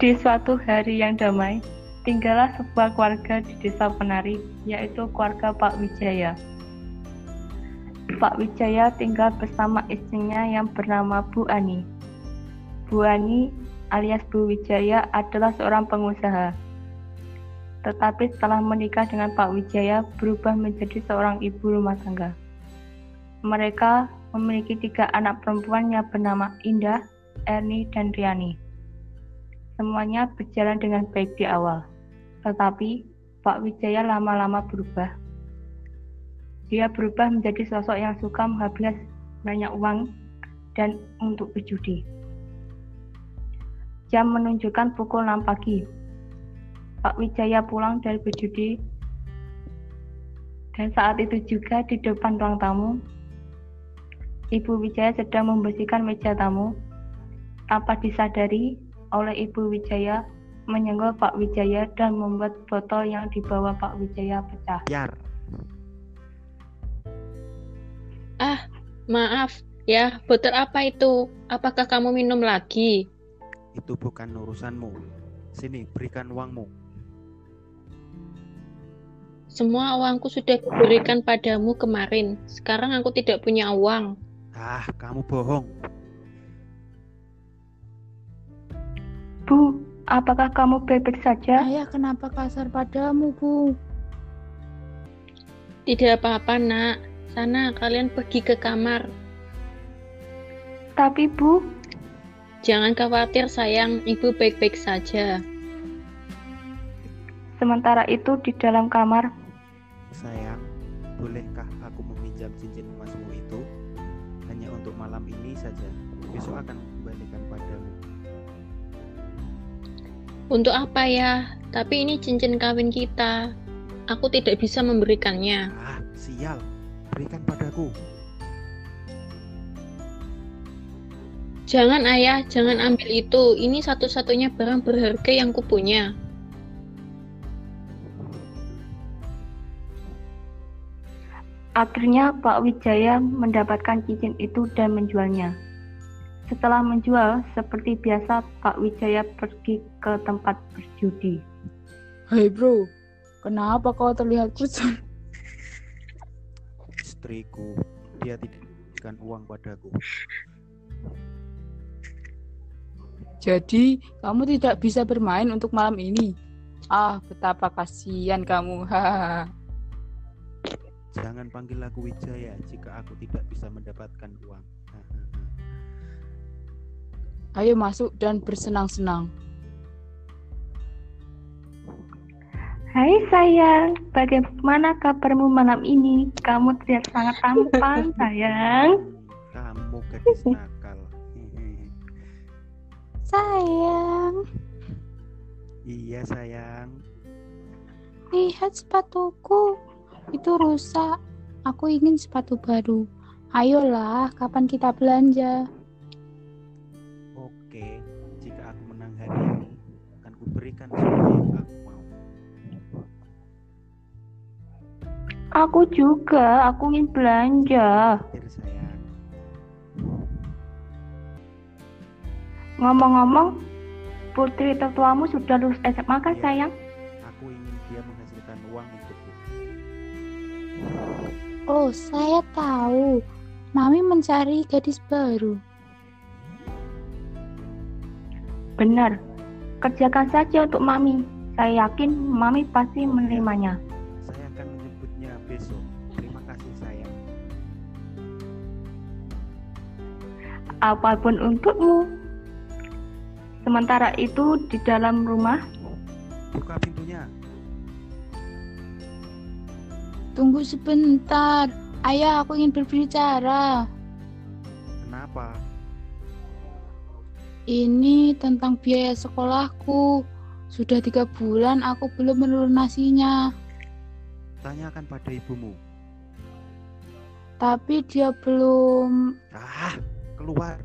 Di suatu hari yang damai, tinggallah sebuah keluarga di desa Penari, yaitu keluarga Pak Wijaya. Pak Wijaya tinggal bersama istrinya yang bernama Bu Ani. Bu Ani alias Bu Wijaya adalah seorang pengusaha. Tetapi setelah menikah dengan Pak Wijaya berubah menjadi seorang ibu rumah tangga. Mereka memiliki tiga anak perempuan yang bernama Indah, Erni, dan Riani. Semuanya berjalan dengan baik di awal, tetapi Pak Wijaya lama-lama berubah. Dia berubah menjadi sosok yang suka menghabiskan banyak uang dan untuk berjudi. Jam menunjukkan pukul 6 pagi. Pak Wijaya pulang dari berjudi dan saat itu juga di depan ruang tamu, Ibu Wijaya sedang membersihkan meja tamu. Tanpa disadari, oleh Ibu Wijaya menyenggol Pak Wijaya dan membuat botol yang dibawa Pak Wijaya pecah. Biar. Ah, maaf ya, botol apa itu? Apakah kamu minum lagi? Itu bukan urusanmu. Sini, berikan uangmu. Semua uangku sudah diberikan padamu kemarin. Sekarang aku tidak punya uang. Ah, kamu bohong. Apakah kamu baik-baik saja? Ayah kenapa kasar padamu, Bu? Tidak apa-apa, nak. Sana, kalian pergi ke kamar. Tapi Bu, Jangan khawatir, sayang. Ibu baik-baik saja. sementara itu di dalam kamar, Sayang, bolehkah aku meminjam cincin emasmu itu? Hanya untuk malam ini saja. Besok akan kembalikan padamu. Untuk apa ya? Tapi ini cincin kawin kita. Aku tidak bisa memberikannya. Ah, sial. Berikan padaku. Jangan ayah, jangan ambil itu. Ini satu-satunya barang berharga yang kupunya. akhirnya Pak Wijaya mendapatkan cincin itu dan menjualnya. Setelah menjual, seperti biasa Pak Wijaya pergi ke tempat berjudi. Hai bro, kenapa kau terlihat kusut? Istriku, dia tidak memberikan uang padaku. Jadi, kamu tidak bisa bermain untuk malam ini. Ah, betapa kasihan kamu. Hahaha. Jangan panggil aku Wijaya jika aku tidak bisa mendapatkan uang. Ayo masuk dan bersenang-senang. Hai sayang, bagaimana kabarmu malam ini? Kamu terlihat sangat tampan sayang. Kamu gadis nakal. Sayang, iya sayang. lihat sepatuku. Itu rusak. Aku ingin sepatu baru. Ayolah, kapan kita belanja? Yang aku mau. Aku juga, aku ingin belanja. Sayang. Ngomong-ngomong, putri tertuamu sudah lulus SMA kan sayang? Aku ingin dia menghasilkan uang untukku. Oh, saya tahu. Mami mencari gadis baru. Benar, kerjakan saja untuk Mami. Saya yakin Mami pasti menerimanya. Saya akan menyebutnya besok. Terima kasih sayang. Apa pun untukmu. Sementara itu di dalam rumah, Buka pintunya. Tunggu sebentar. Ayah, aku ingin berbicara. Kenapa? Ini tentang biaya sekolahku. Sudah tiga bulan aku belum melunasinya. Tanyakan pada ibumu. Tapi dia belum... Ah, keluar.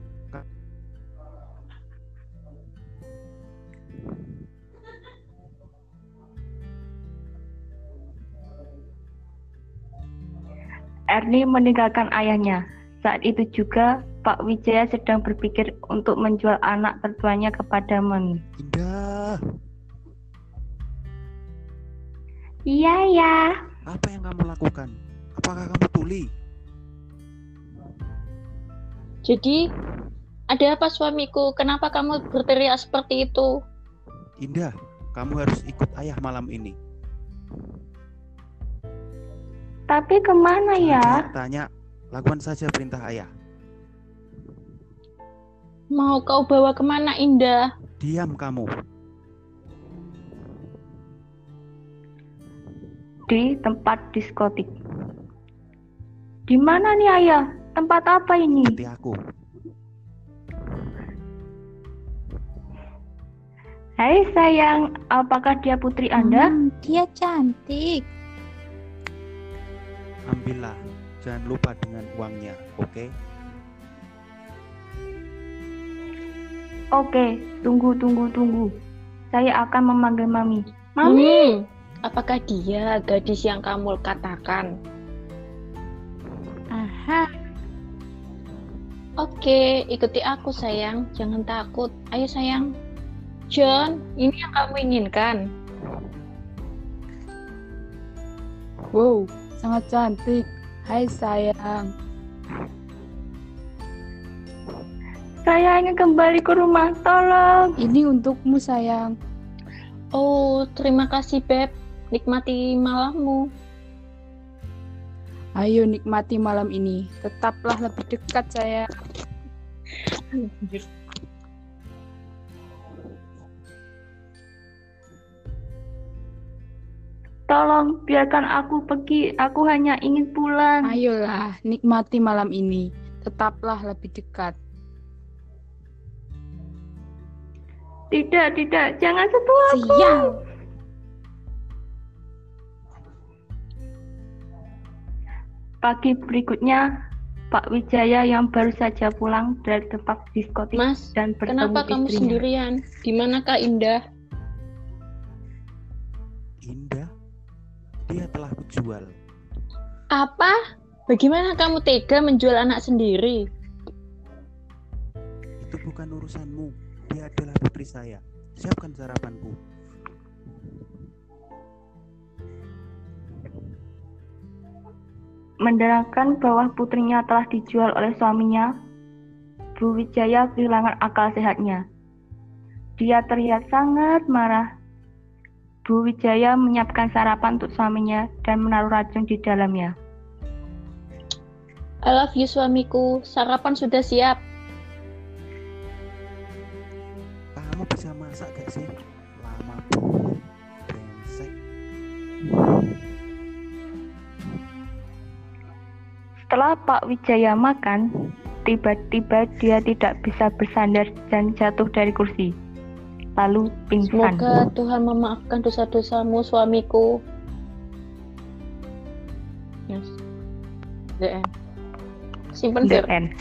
Erni meninggalkan ayahnya. Saat itu juga Pak Wijaya sedang berpikir untuk menjual anak tertuanya kepada Mami. Indah. Iya ya. apa yang kamu lakukan? Apakah kamu tuli? Jadi, ada apa suamiku? Kenapa kamu berteriak seperti itu? Indah, kamu harus ikut ayah malam ini. Tapi ke mana ya? Jangan Tanya, lakukan saja perintah ayah. Mau kau bawa ke mana, Indah? Diam kamu. Di tempat diskotik. Di mana nih ayah? Tempat apa ini? Ikuti aku. Hai sayang, apakah dia putri Anda? Hmm, dia cantik. Ambillah. Jangan lupa dengan uangnya, oke? Oke, tunggu, tunggu, tunggu. Saya akan memanggil Mami. Mami, Hmm, apakah dia gadis yang kamu katakan? Aha, Oke, ikuti aku sayang. Jangan takut. Ayo sayang. John, ini yang kamu inginkan. wow, sangat cantik. Hai sayang. Saya ingin kembali ke rumah. Tolong. Ini untukmu sayang. Oh, terima kasih Beb. Nikmati malammu. Ayo nikmati malam ini. Tetaplah lebih dekat saya. Tolong, biarkan aku pergi. Aku hanya ingin pulang. Ayolah, nikmati malam ini. Tetaplah lebih dekat. Tidak, tidak. Jangan sentuh aku. Sial. Pagi berikutnya, Pak Wijaya yang baru saja pulang dari tempat diskotik Mas, dan bertemu kenapa kamu istrinya. sendirian? Di manakah Indah? Indah, dia telah kujual. Apa? Bagaimana kamu tega menjual anak sendiri? Itu bukan urusanmu. Dia adalah putri saya. Siapkan sarapanku. Mendengarkan bahwa putrinya telah dijual oleh suaminya, Bu Wijaya kehilangan akal sehatnya. Dia terlihat sangat marah. Bu Wijaya menyiapkan sarapan untuk suaminya dan menaruh racun di dalamnya. I love you suamiku. Sarapan sudah siap. Kamu bisa masak gak sih? Lama banget. Brengsek. Setelah Pak Wijaya makan, tiba-tiba dia tidak bisa bersandar dan jatuh dari kursi. Lalu pingsan. Semoga Tuhan memaafkan dosa-dosamu suamiku. Yes. The end. Simpen The end.